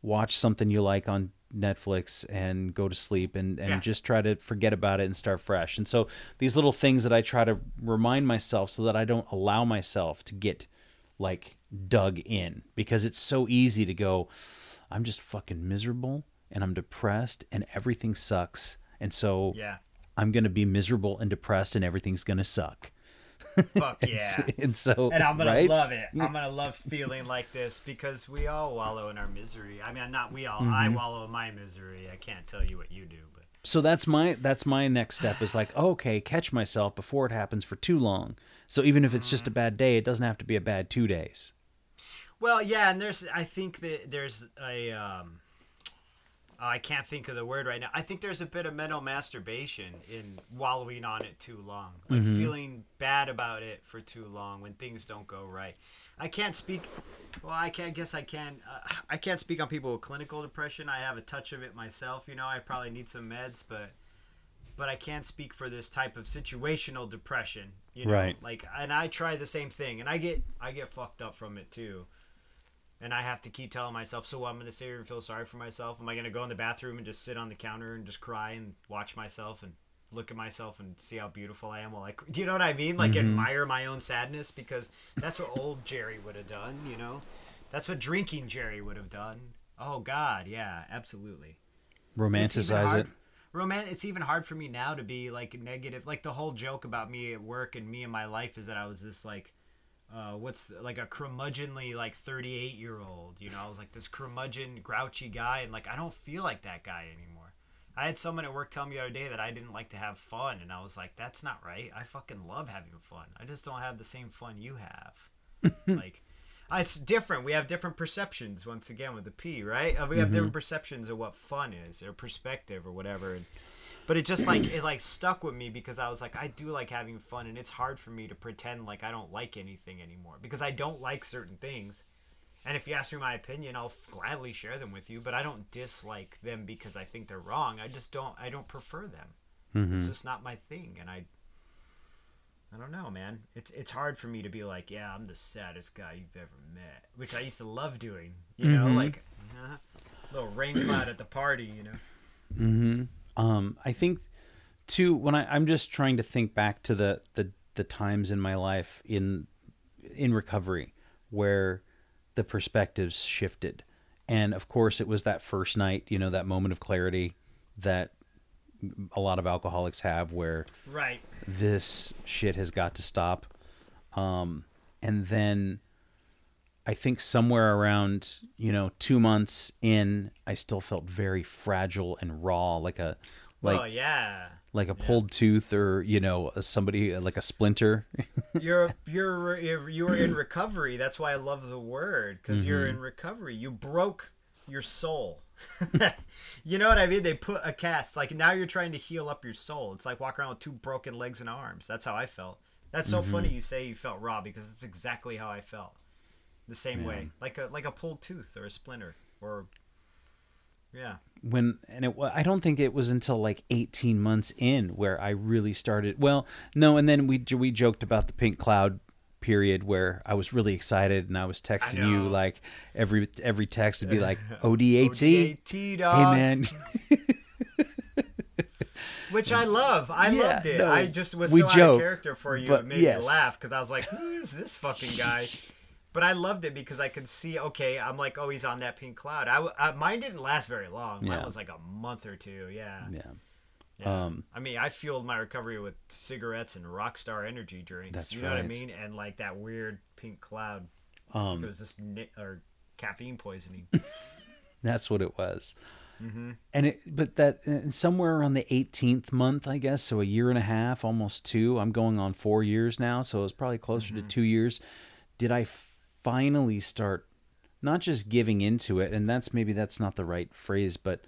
watch something you like on Netflix and go to sleep and, and Yeah. just try to forget about it and start fresh. And so these little things that I try to remind myself so that I don't allow myself to get like dug in because it's so easy to go, I'm just fucking miserable and I'm depressed and everything sucks. And so Yeah. I'm going to be miserable and depressed and everything's going to suck. Fuck yeah. And so, And I'm gonna right? love it. I'm gonna love feeling like this because we all wallow in our misery. I mean, not we all. Mm-hmm. I wallow in my misery. I can't tell you what you do, but so that's my that's my next step is like okay catch myself before it happens for too long so even if it's just a bad day it doesn't have to be a bad two days Well, yeah, and there's I think that there's a um I can't think of the word right now. I think there's a bit of mental masturbation in wallowing on it too long, like feeling bad about it for too long when things don't go right. I can't speak. Well, I can. not guess I can. Uh, I can't speak on people with clinical depression. I have a touch of it myself. You know, I probably need some meds, but but I can't speak for this type of situational depression. You know, Right. like, and I try the same thing, and I get I get fucked up from it too. And I have to keep telling myself, so I'm going to sit here and feel sorry for myself. Am I going to go in the bathroom and just sit on the counter and just cry and watch myself and look at myself and see how beautiful I am? While like, do you know what I mean? Like mm-hmm. admire my own sadness because that's what old Jerry would have done. You know, that's what drinking Jerry would have done. Oh God, yeah, absolutely. Romanticize it. Roman, it's even hard for me now to be like negative. Like the whole joke about me at work and me and my life is that I was this like, uh, what's the, like a curmudgeonly like 38 year old. You know, I was like this curmudgeon, grouchy guy, and like I don't feel like that guy anymore. I had someone at work tell me the other day that I didn't like to have fun, and I was like, that's not right. I fucking love having fun. I just don't have the same fun you have. like. uh, It's different. We have different perceptions once again with the P, right? Uh, We have different perceptions of what fun is or perspective or whatever. And, but it just like it like stuck with me because I was like I do like having fun and it's hard for me to pretend like I don't like anything anymore because I don't like certain things. And if you ask me my opinion, I'll gladly share them with you, but I don't dislike them because I think they're wrong. I just don't I don't prefer them. It's mm-hmm. just not my thing and I I don't know, man. It's it's hard for me to be like, yeah, I'm the saddest guy you've ever met, which I used to love doing. You know, mm-hmm. like uh, little rain cloud at the party. You know. Mm-hmm. Um, I think too when I, I'm just trying to think back to the, the the times in my life in in recovery where the perspectives shifted, and of course it was that first night, you know, that moment of clarity that a lot of alcoholics have, where Right. this shit has got to stop. Um, and then I think somewhere around, you know, two months in, I still felt very fragile and raw, like a, oh, like, oh yeah. like a pulled tooth or, you know, somebody like a splinter. You're you're you're you were in recovery. That's why I love the word because you're mm-hmm. in recovery. You broke your soul. you know what I mean? They put a cast. Like now you're trying to heal up your soul. It's like walking around with two broken legs and arms. That's how I felt. That's so mm-hmm. funny you say you felt raw because it's exactly how I felt. The same way, like a like a pulled tooth or a splinter or yeah. when and it I don't think it was until like 18 months in where I really started well no and then we we joked about the pink cloud period where I was really excited and I was texting you like every every text would be like ODAT ODAT, hey man Which I love. I Yeah, loved it. no, I just was we so out of character for you. but It made yes. me laugh because I was like, "Who is this fucking guy?" But I loved it because I could see. Okay, I'm like, "Oh, he's on that pink cloud." I, I- mine didn't last very long. Mine Yeah. was like a month or two. Yeah. yeah Yeah. Um, I mean, I fueled my recovery with cigarettes and Rockstar energy drinks. That's you know what I mean? And like that weird pink cloud. um it was just ni- or caffeine poisoning. That's what it was. Mm-hmm. And it, but that and somewhere around the 18th month, I guess, so a year and a half, almost two. I'm going on four years now, so it was probably closer Mm-hmm. to two years. Did I finally start not just giving into it, and that's maybe that's not the right phrase, but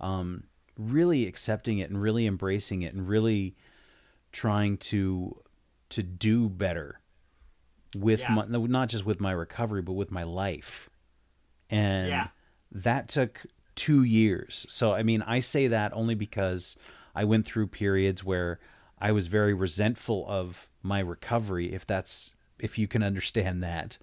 um, really accepting it and really embracing it and really trying to to do better with Yeah. my not just with my recovery, but with my life and Yeah. that took two years. So I mean, I say that only because I went through periods where I was very resentful of my recovery. If that's if you can understand that,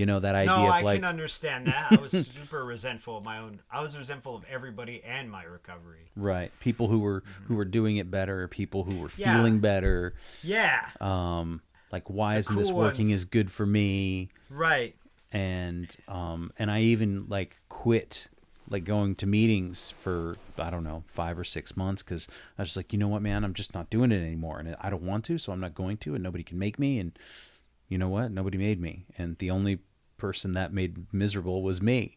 you know that idea No, of I like can understand that. I was super resentful of my own. I was resentful of everybody and my recovery. right people who were who were doing it better, people who were Mm-hmm. Yeah. feeling better. Yeah, Um, like why isn't this working ones. as good for me? right. and um and I even like quit like going to meetings for I don't know five or six months because I was just like you know what man I'm just not doing it anymore and I don't want to so I'm not going to and nobody can make me and you know what nobody made me and the only person that made miserable was me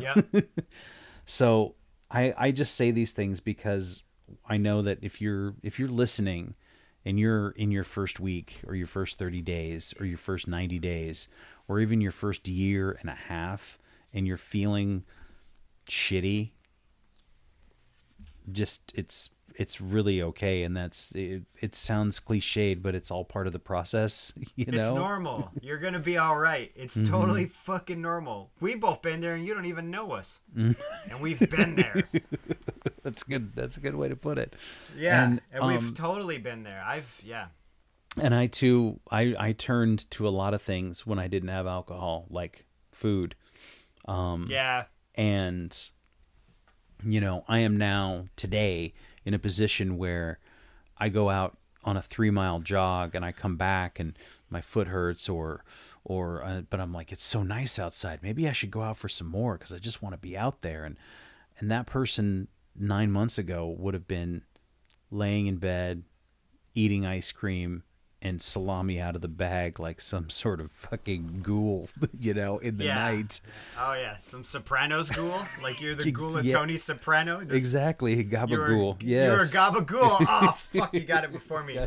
Yep. so I I just say these things because I know that if you're if you're listening and you're in your first week or your first 30 days or your first 90 days or even your first year and a half and you're feeling shitty, just it's it's really okay and that's it, it sounds cliched but it's all part of the process you know It's normal. You're gonna be all right. It's Mm-hmm. totally fucking normal. We both been there, and you don't even know us, Mm-hmm. and we've been there. that's good that's a good way to put it Yeah, And, and, we've um, totally been there. I've yeah. and i too i i turned to a lot of things when i didn't have alcohol like food Um, Yeah. and you know i am now today in a position where i go out on a three mile jog and i come back and my foot hurts or or uh, but i'm like it's so nice outside. Maybe i should go out for some more because i just want to be out there. And and that person nine months ago would have been laying in bed eating ice cream and salami out of the bag like some sort of fucking ghoul you know in the Yeah. night Oh yeah, some Sopranos ghoul. Like you're the ghoul of yeah. Tony Soprano. Exactly, gabagool. You're a gabagool. Oh fuck, you got it before me.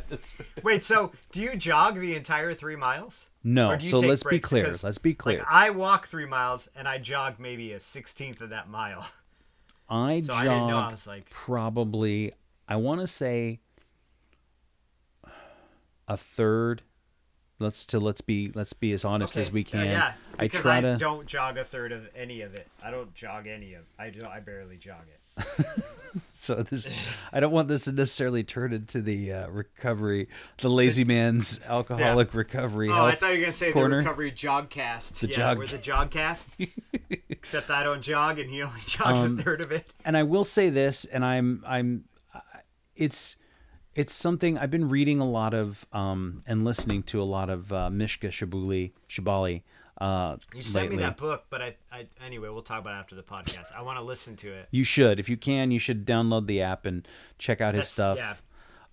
Wait, so do you jog the entire three miles? No, Or do you so let's be clear. Let's be clear. Like I walk three miles and I jog maybe a sixteenth of that mile. I So jog I didn't know. I was like, probably. I want to say a third. Let's to let's be let's be as honest as okay, we uh, can. yeah, I try I to. don't jog a third of any of it. I don't jog any of. I do. I barely jog it. So this, I don't want this to necessarily turn into the uh, recovery, the lazy man's alcoholic recovery. Oh, I thought you were gonna say corner. the recovery jogcast. The yeah, jog- we're the jogcast. Except I don't jog, and he only jogs Um, a third of it. and I will say this, and I'm I'm, uh, it's it's something I've been reading a lot of um, and listening to a lot of uh, Mishka Shabuli Shabali. Uh, You sent lately. me that book, but I, I anyway, we'll talk about it after the podcast. I want to listen to it. You should, if you can, you should download the app and check out his That's- stuff.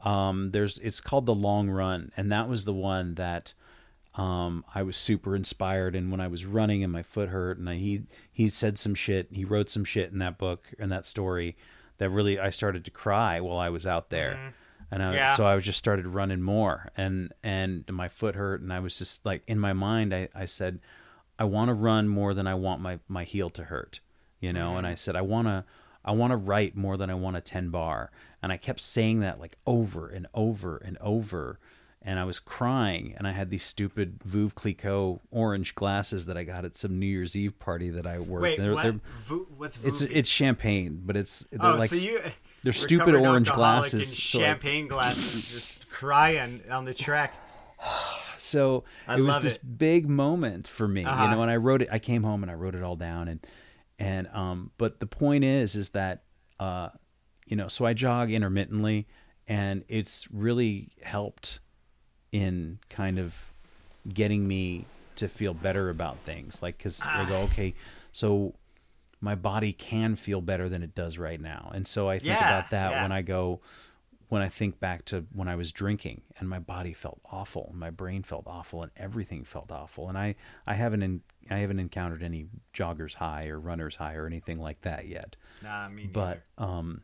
Um, there's it's called the Long Run, and that was the one that um, I was super inspired. And when I was running and my foot hurt, and I, he he said some shit, he wrote some shit in that book and that story that really I started to cry while I was out there. And I, Mm-hmm. Yeah. so I was just started running more, and and my foot hurt, and I was just like in my mind, I, I said, I want to run more than I want my my heel to hurt, you know. And I said, I want to I want to write more than I want a ten bar, and I kept saying that like over and over and over, and I was crying, and I had these stupid Veuve Clicquot orange glasses that I got at some New Year's Eve party that I worked. Wait, They're- what? they're- Vu- what's it's it's champagne, but it's they're oh, like so you they're stupid orange glasses. and so I- champagne glasses, just crying on the track. so I it was this it. big moment for me Uh-huh. you know and i wrote it i came home and i wrote it all down and and um but the point is is that uh you know so i jog intermittently and it's really helped in kind of getting me to feel better about things like because i Ah. go okay so my body can feel better than it does right now and so i think Yeah, about that yeah. when i go when I think back to when I was drinking and my body felt awful, and my brain felt awful, and everything felt awful, and I I haven't in, I haven't encountered any joggers high or runners high or anything like that yet. Nah, me neither. But um,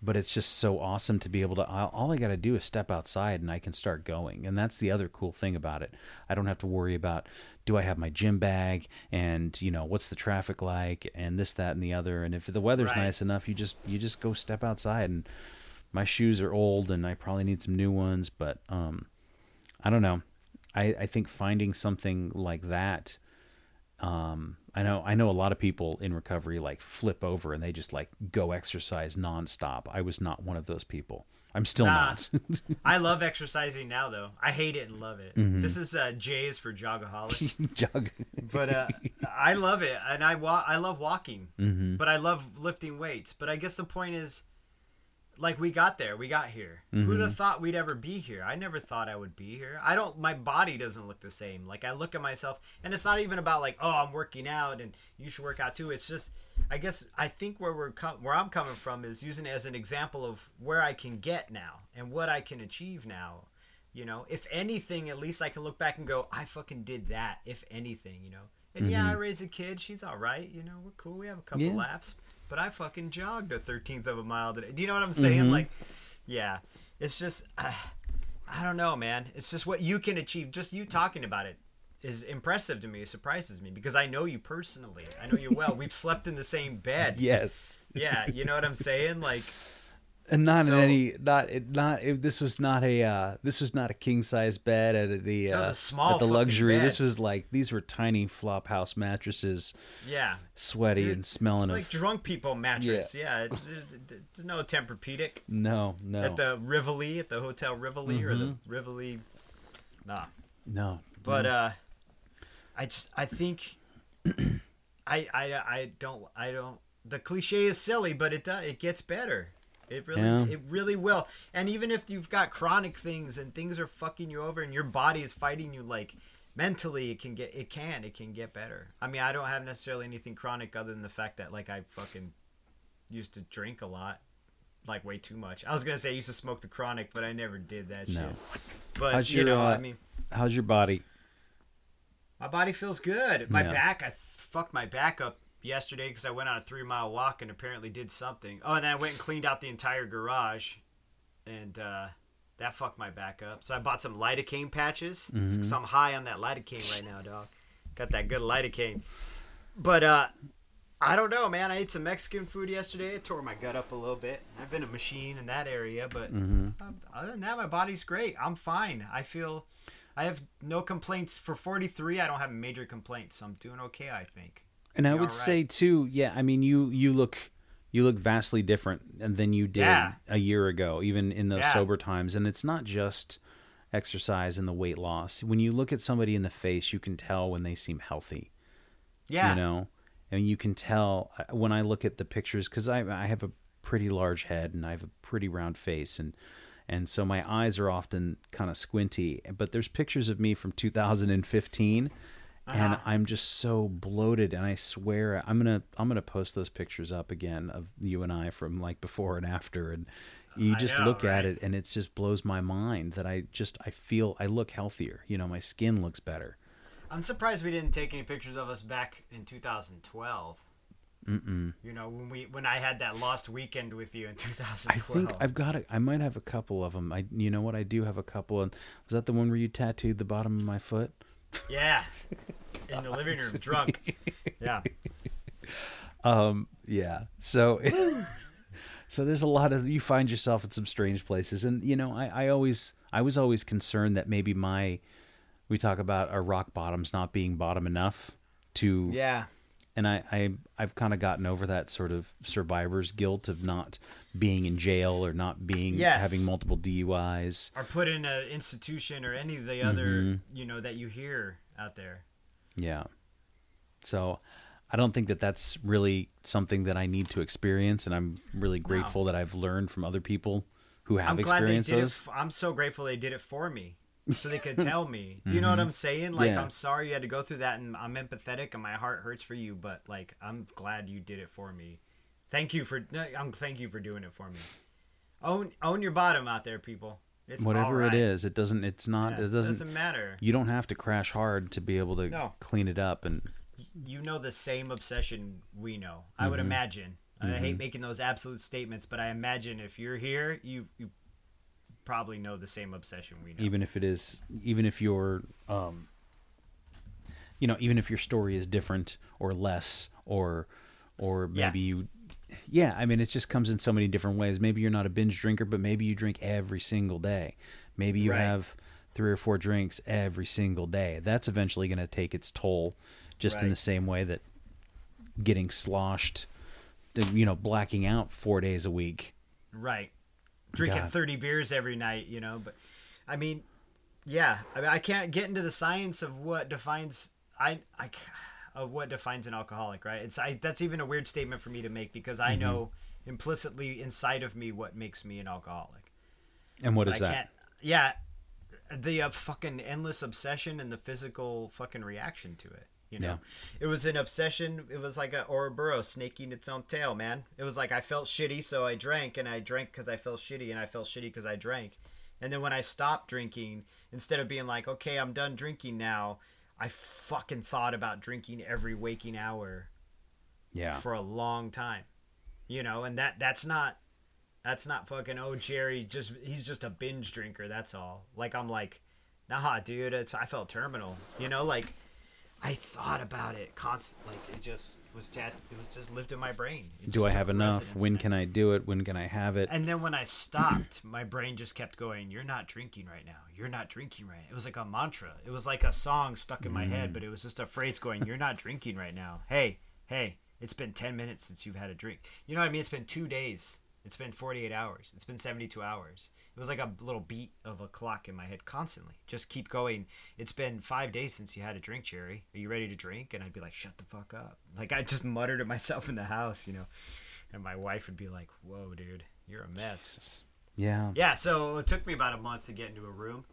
but it's just so awesome to be able to. All all I got to do is step outside and I can start going, and that's the other cool thing about it. I don't have to worry about do I have my gym bag and you know what's the traffic like and this that and the other. And if the weather's Right. nice enough, you just you just go step outside and my shoes are old and I probably need some new ones, but um, I don't know. I, I think finding something like that. Um, I know I know a lot of people in recovery like flip over and they just like go exercise nonstop. I was not one of those people. I'm still Nah. not. I love exercising now, though. I hate it and love it. Mm-hmm. This is uh, J's for Jogaholic, Jog. but uh, I love it, and I wa- I love walking, Mm-hmm. but I love lifting weights. But I guess the point is, like, we got there, we got here. Who'd Mm-hmm. have thought we'd ever be here? I never thought I would be here. I don't. My body doesn't look the same. Like I look at myself, and it's not even about like, oh, I'm working out, and you should work out too. It's just. I guess I think where we're com- where I'm coming from is using it as an example of where I can get now and what I can achieve now. You know, if anything, at least I can look back and go, I fucking did that. If anything, you know. And yeah, mm-hmm. I raised a kid. She's all right. You know, we're cool. We have a couple Yeah. laughs. But I fucking jogged a thirteenth of a mile today. Do you know what I'm saying? Mm-hmm. Like, yeah, it's just, I don't know, man. It's just what you can achieve. Just you talking about it. Is impressive to me. It surprises me because I know you personally. I know you well. We've slept in the same bed. Yes. Yeah, you know what I'm saying? Like, and not So- in any not it not it, this was not a uh this was not a king size bed at the uh at the luxury this was like these were tiny flop house mattresses yeah, sweaty Dude, and smelling it's of like drunk people mattress. Yeah, it's, there's no Tempur-Pedic no no at the Rivoli at the Hotel Rivoli or the Mm-hmm. Rivoli. Nah, no but uh, I just I think I I I don't I don't. The cliche is silly, but it does it gets better. It really Yeah. it really will. And even if you've got chronic things and things are fucking you over and your body is fighting you like mentally it can get it can it can get better. I mean, I don't have necessarily anything chronic other than the fact that like I fucking used to drink a lot. Like way too much. I was gonna say I used to smoke the chronic, but I never did that No. shit. But How's you your, know, uh, I mean, how's your body my body feels good. My Yeah. back, I fucked my back up yesterday because I went on a three mile walk and apparently did something. Oh, and then I went and cleaned out the entire garage, and uh, that fucked my back up. So I bought some lidocaine patches. Mm-hmm. So I'm high on that lidocaine right now, dog. Got that good lidocaine. But uh, I don't know, man. I ate some Mexican food yesterday. It tore my gut up a little bit. I've been a machine in that area, but um, other than that, my body's great. I'm fine. I feel. I have no complaints for 43. I don't have major complaints, so I'm doing okay. I think. and i would right. say too yeah i mean you you look you look vastly different than you did Yeah. a year ago even in those Yeah. sober times and it's not just exercise and the weight loss when you look at somebody in the face you can tell when they seem healthy Yeah. you know and you can tell uh, when i look at the pictures because I, I have a pretty large head and i have a pretty round face and and so my eyes are often kind of squinty but there's pictures of me from 2015 and Uh-huh. i'm just so bloated and i swear i'm gonna i'm gonna post those pictures up again of you and i from like before and after and you just know, look at it and it just blows my mind that i just i feel i look healthier you know my skin looks better I'm surprised we didn't take any pictures of us back in 2012. Mm-mm. You know, when we when I had that lost weekend with you in 2012. I think I've got it. I might have a couple of them. I, you know what? I do have a couple. And was that the one where you tattooed the bottom of my foot? Yeah. In the living room, drunk. Yeah. Um, yeah. So, so there's a lot of you find yourself in some strange places, and you know, I, I always, I was always concerned that maybe my, we talk about our rock bottoms not being bottom enough to, Yeah. And I, I I've kind of gotten over that sort of survivor's guilt of not being in jail or not being Yes. having multiple DUIs. Or put in an institution or any of the other, Mm-hmm. you know, that you hear out there. Yeah. So I don't think that that's really something that I need to experience, and I'm really grateful that I've learned from other people who have I'm glad they experienced did it. those. f- I'm so grateful they did it for me, so they could tell me. Do you know what I'm saying? Like, Mm-hmm. Yeah. I'm sorry you had to go through that, and I'm empathetic, and my heart hurts for you. But like, I'm glad you did it for me. Thank you for. no, I'm thank you for doing it for me. Own own your bottom out there, people. It's Whatever it is, it doesn't. It's not. It doesn't. matter. You don't have to crash hard to be able to No. clean it up, and you know the same obsession we know. I Mm-hmm. would imagine. I hate making those absolute statements, but I imagine if you're here, you you probably know the same obsession we know. even if it is, even if your, um, you know, even if your story is different or less, or, or Yeah. maybe you, yeah, I mean, it just comes in so many different ways. Maybe you're not a binge drinker, but maybe you drink every single day. Maybe you Right. have three or four drinks every single day. That's eventually going to take its toll, just in the same way that getting sloshed, you know, blacking out four days a week. Right. Drinking God. 30 beers every night, you know, but I mean, yeah, I mean, I can't get into the science of what defines I I of what defines an alcoholic, right? It's I that's even a weird statement for me to make because I Mm-hmm. know implicitly inside of me what makes me an alcoholic. And what But is I that? yeah, the uh, fucking endless obsession and the physical fucking reaction to it. You know, it was an obsession. It was like a Ouroboros snaking its own tail, man. It was like I felt shitty, so I drank, and I drank because I felt shitty, and I felt shitty because I drank. And then when I stopped drinking, instead of being like, okay, I'm done drinking now, I fucking thought about drinking every waking hour Yeah. for a long time. You know, and that that's not that's not fucking oh Jerry just he's just a binge drinker, that's all. Like I'm like Nah, dude, it's, I felt terminal. You know, like I thought about it constantly. Like it just was tat- it was just lived in my brain. It Do I have enough? When can. I do it? When can I have it? And then when I stopped, my brain just kept going, You're not drinking right now. You're not drinking right. It was like a mantra. It was like a song stuck in my Mm. head, but it was just a phrase going, You're not drinking right now. Hey, hey, it's been 10 minutes since you've had a drink. You know what I mean? It's been two days. It's been 48 hours. It's been 72 hours. It was like a little beat of a clock in my head constantly. Just keep going. It's been five days since you had a drink, Jerry. Are you ready to drink? And I'd be like, shut the fuck up. Like I just muttered to myself in the house, you know. And my wife would be like, whoa, dude, you're a mess. yeah. Yeah, so it took me about a month to get into a room.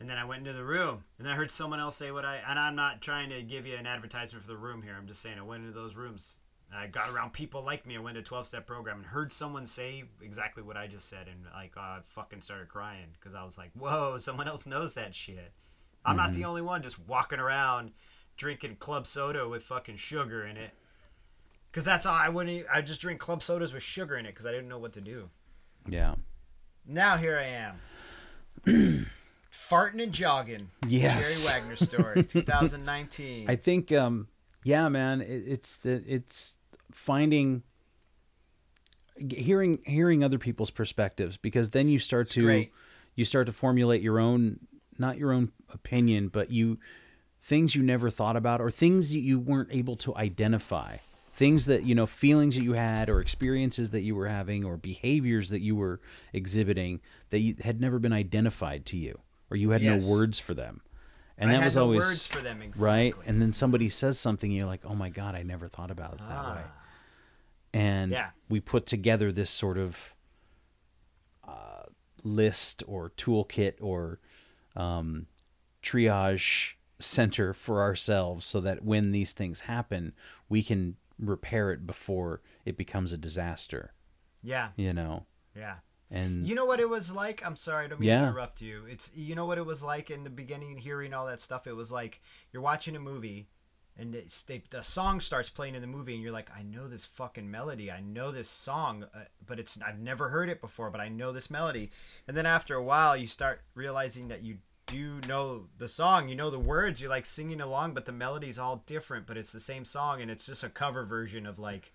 And then I went into the room, and then I heard someone else say what I. And I'm not trying to give you an advertisement for the room here. I'm just saying I went into those rooms. I got around people like me. I went to a 12 step program and heard someone say exactly what I just said, and like I fucking started crying because I was like, "Whoa, someone else knows that shit." I'm not the only one just walking around drinking club soda with fucking sugar in it. Because that's all I wouldn't. I just drink club sodas with sugar in it because I didn't know what to do. Yeah. Now here I am. Farting and jogging. Yes. Jerry Wagner story, 2019. I think, um, yeah, man, it, it's the it's finding, hearing hearing other people's perspectives because then you start to great. you start to formulate your own, not your own opinion, but you things you never thought about or things that you weren't able to identify things that you know feelings that you had or experiences that you were having or behaviors that you were exhibiting that you had never been identified to you or you had Yes. no words for them and I that was no always words for them right and then somebody says something and you're like oh my god i never thought about it that Ah. way and Yeah. we put together this sort of uh, list or toolkit or um, triage center for ourselves so that when these things happen we can repair it before it becomes a disaster Yeah, you know yeah. And You know what it was like? I'm sorry, I don't mean Yeah. to interrupt you. It's you know what it was like in the beginning, hearing all that stuff. It was like you're watching a movie, and they, the song starts playing in the movie, and you're like, I know this fucking melody. I know this song, uh, but it's I've never heard it before, but I know this melody. And then after a while, you start realizing that you do know the song. You know the words. You're like singing along, but the melody's all different, but it's the same song, and it's just a cover version of like.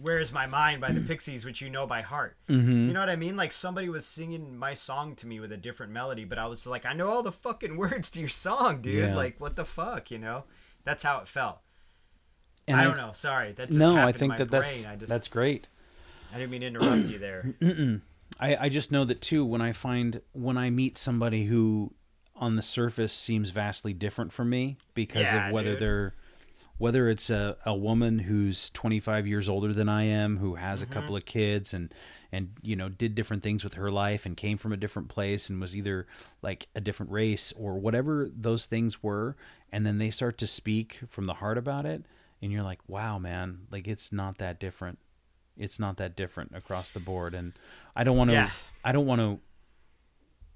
Where's My Mind by the Pixies, which you know by heart. Mm-hmm. You know what I mean? Like somebody was singing my song to me with a different melody, but I was like, I know all the fucking words to your song, dude. Yeah. Like, what the fuck, you know? That's how it felt. and I don't I've- know. Sorry, that just no i in think my that that's brain. I just, that's great I didn't mean to interrupt you there. I, I just know that too when I find when I meet somebody who on the surface seems vastly different from me because Yeah, of whether dude. they're whether it's a, a woman who's 25 years older than I am who has Mm-hmm. a couple of kids and and you know did different things with her life and came from a different place and was either like a different race or whatever those things were and then they start to speak from the heart about it and you're like wow man like it's not that different it's not that different across the board and i don't want to Yeah. i don't want to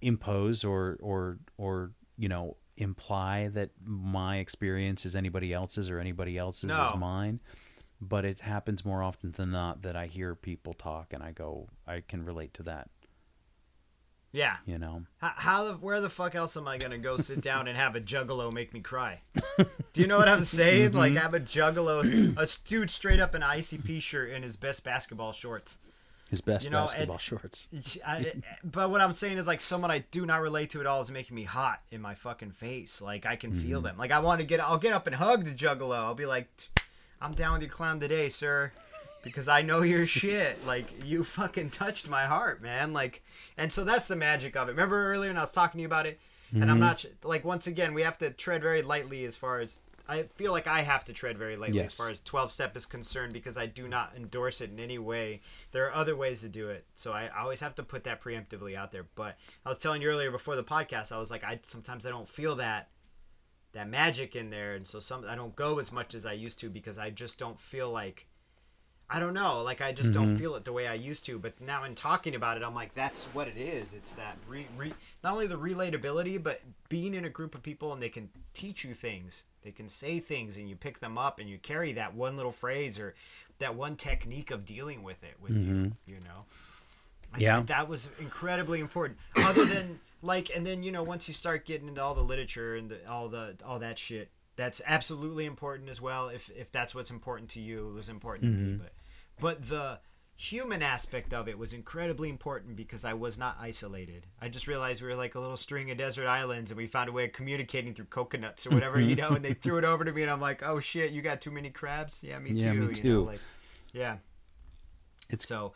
impose or or or you know imply that my experience is anybody else's or anybody else's No. is mine but it happens more often than not that i hear people talk and i go i can relate to that Yeah. you know How, how the, where the fuck else am I gonna go sit down and have a juggalo make me cry? Do you know what I'm saying? Mm-hmm. Like have a juggalo, a dude straight up in an ICP shirt in his best basketball shorts. His best You know, and- basketball shorts I, but what I'm saying is like someone I do not relate to at all is making me hot in my fucking face. Like I can feel Mm-hmm. them. Like I want to get, I'll get up and hug the juggalo. I'll be like, I'm down with your clown today, sir, because I know your shit. Like you fucking touched my heart, man. Like, and so that's the magic of it. Remember earlier when I was talking to you about it, and Mm-hmm. I'm not like once again we have to tread very lightly as far as. I feel like I have to tread very lightly Yes. as far as 12 step is concerned because I do not endorse it in any way. There are other ways to do it. So I I always have to put that preemptively out there. But I was telling you earlier before the podcast, I was like, I sometimes I don't feel that that magic in there. And so some I don't go as much as I used to because I just don't feel like I don't know, like I just don't mm-hmm. feel it the way I used to. But now in talking about it, I'm like, that's what it is. It's that re, re not only the relatability, but being in a group of people and they can teach you things. They can say things and you pick them up and you carry that one little phrase or that one technique of dealing with it with you. Mm-hmm. You know. I Yeah. think that was incredibly important. Other than like and then you know once you start getting into all the literature and the, all the all that shit that's absolutely important as well if if that's what's important to you it was important to me mm-hmm. but but the human aspect of it was incredibly important because i was not isolated i just realized we were like a little string of desert islands and we found a way of communicating through coconuts or whatever you mm-hmm. know and they threw it over to me and i'm like oh shit you got too many crabs yeah me Yeah, too me you too. know, like yeah It's so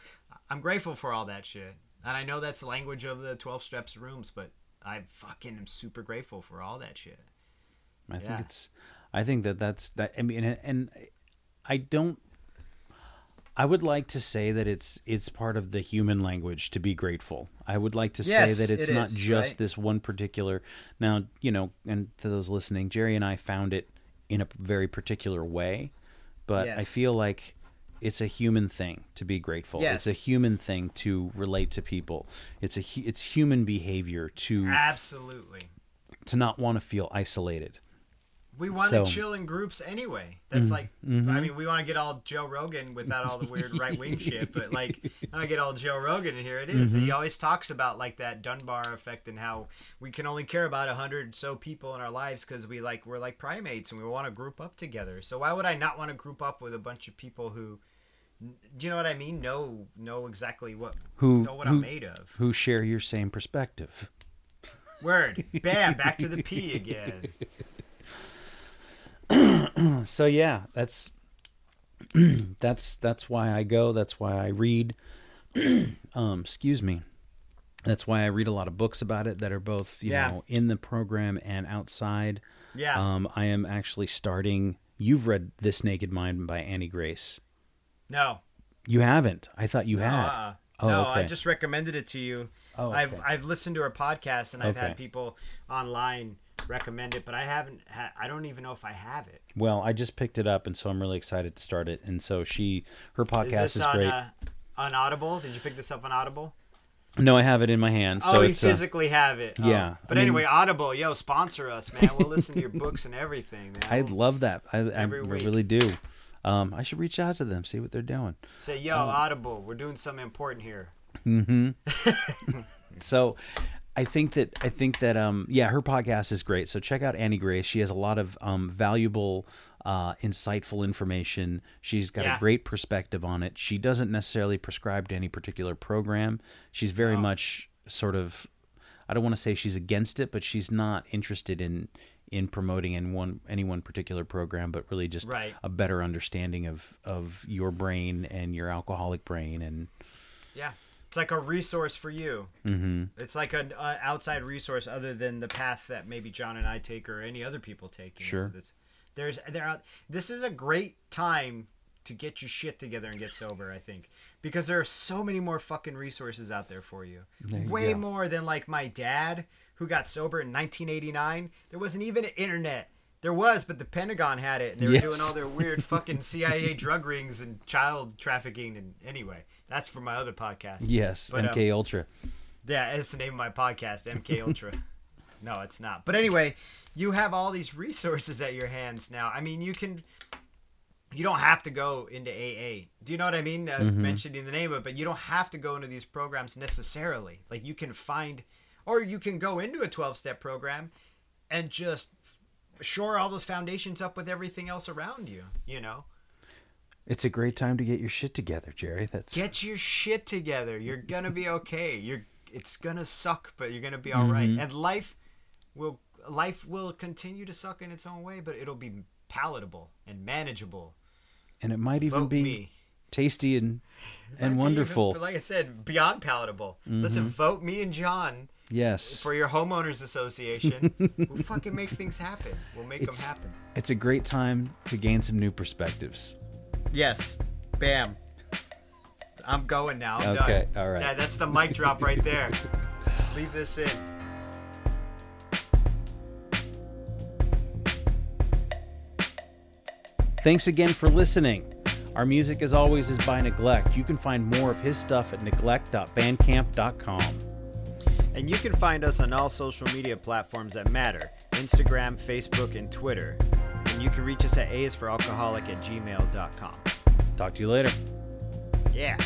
I'm grateful for all that shit. And I know that's the language of the 12 steps rooms, but I fucking am super grateful for all that shit. I think it's. I think that that's that. I mean, and, and I don't. I would like to say that it's it's part of the human language to be grateful. I would like to say that it's it not is, just right? this one particular. Now, you know, and to those listening, Jerry and I found it in a very particular way, but I feel like it's a human thing to be grateful. Yes. It's a human thing to relate to people. It's a it's human behavior to Absolutely. to not want to feel isolated. We want So- to chill in groups anyway. That's mm. like, mm-hmm. I mean, we want to get all Joe Rogan without all the weird right wing shit, but like, I get all Joe Rogan, and here it is. He mm-hmm. always talks about like that Dunbar effect and how we can only care about a hundred so people in our lives because we like we're like primates and we want to group up together. So why would I not want to group up with a bunch of people who, do you know what I mean? Know know exactly what Who- know what who- I'm made of. Who share your same perspective. Word, bam, back to the P again. so yeah, that's that's that's why I go. That's why I read. um, excuse me. That's why I read a lot of books about it that are both you Yeah. know in the program and outside. Yeah. Um, I am actually starting. You've read This Naked Mind by Annie Grace. no. You haven't. I thought you had. uh-uh. Oh, no, okay. I just recommended it to you. Oh, I've. I've listened to her podcast and I've Okay. had people online recommend it, but I haven't. Ha- I don't even know if I have it. Well, I just picked it up, and so I'm really excited to start it. And so she, her Is podcast this is, on great. Uh, on Audible? Did you pick this up on Audible? no, I have it in my hand. So oh, you it's uh, physically have it. Oh. yeah, But I mean- anyway, Audible, yo, sponsor us, man. We'll listen to your books and everything, man. I love that. I, I really do. Um, I should reach out to them, see what they're doing. say, yo, Audible, we're doing something important here. Hmm. So, I think that I think that um, yeah, her podcast is great. So check out Annie Grace. She has a lot of um, valuable, uh, insightful information. She's got Yeah. a great perspective on it. She doesn't necessarily prescribe to any particular program. She's very much sort of. I don't want to say she's against it, but she's not interested in in promoting in one any one particular program, but really just Right. a better understanding of of your brain and your alcoholic brain and Yeah. It's like a resource for you. Mm-hmm. It's like an uh, outside resource other than the path that maybe John and I take or any other people take. know, Sure. there's there. are- This is a great time to get your shit together and get sober. I think because there are so many more fucking resources out there for you. Way go. more than like my dad who got sober in 1989. There wasn't even an internet. There was, but the Pentagon had it, and they were doing all their weird fucking CIA drug rings and child trafficking. And anyway, that's for my other podcast. yes, But, um, MK Ultra. Yeah, it's the name of my podcast, MK Ultra. no, it's not. But anyway, you have all these resources at your hands now. I mean, you can. You don't have to go into AA. Do you know what I mean? Uh, Mentioning the name of it, but you don't have to go into these programs necessarily. Like you can find, or you can go into a twelve-step program, and just shore all those foundations up with everything else around you. You know. It's a great time to get your shit together, Jerry. That's get your shit together. You're gonna be okay. You're it's gonna suck, but you're gonna be all right. Mm-hmm. And life will life will continue to suck in its own way, but it'll be palatable and manageable. and it might even Vote be me. tasty and and wonderful. even, like I said, beyond palatable. Listen, vote me and John yes. for your homeowners association. we'll fucking make things happen. We'll make It's- them happen. It's a great time to gain some new perspectives. Yes. Bam. I'm going now. I'm Okay, done. all right. Yeah, that's the mic drop right there. Leave this in. Thanks again for listening. Our music, as always, is by Neglect. You can find more of his stuff at neglect.bandcamp.com. And you can find us on all social media platforms that matter Instagram, Facebook, and Twitter. And you can reach us at aisforalcoholic at gmail.com. Talk to you later. Yeah.